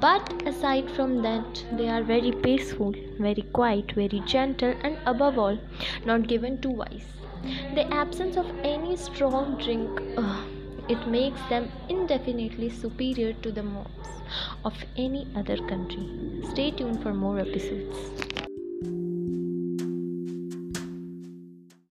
But aside from that, they are very peaceful, very quiet, very gentle, and above all, not given to vice. The absence of any strong drink. Uh, it makes them indefinitely superior to the mobs of any other country. Stay tuned for more episodes.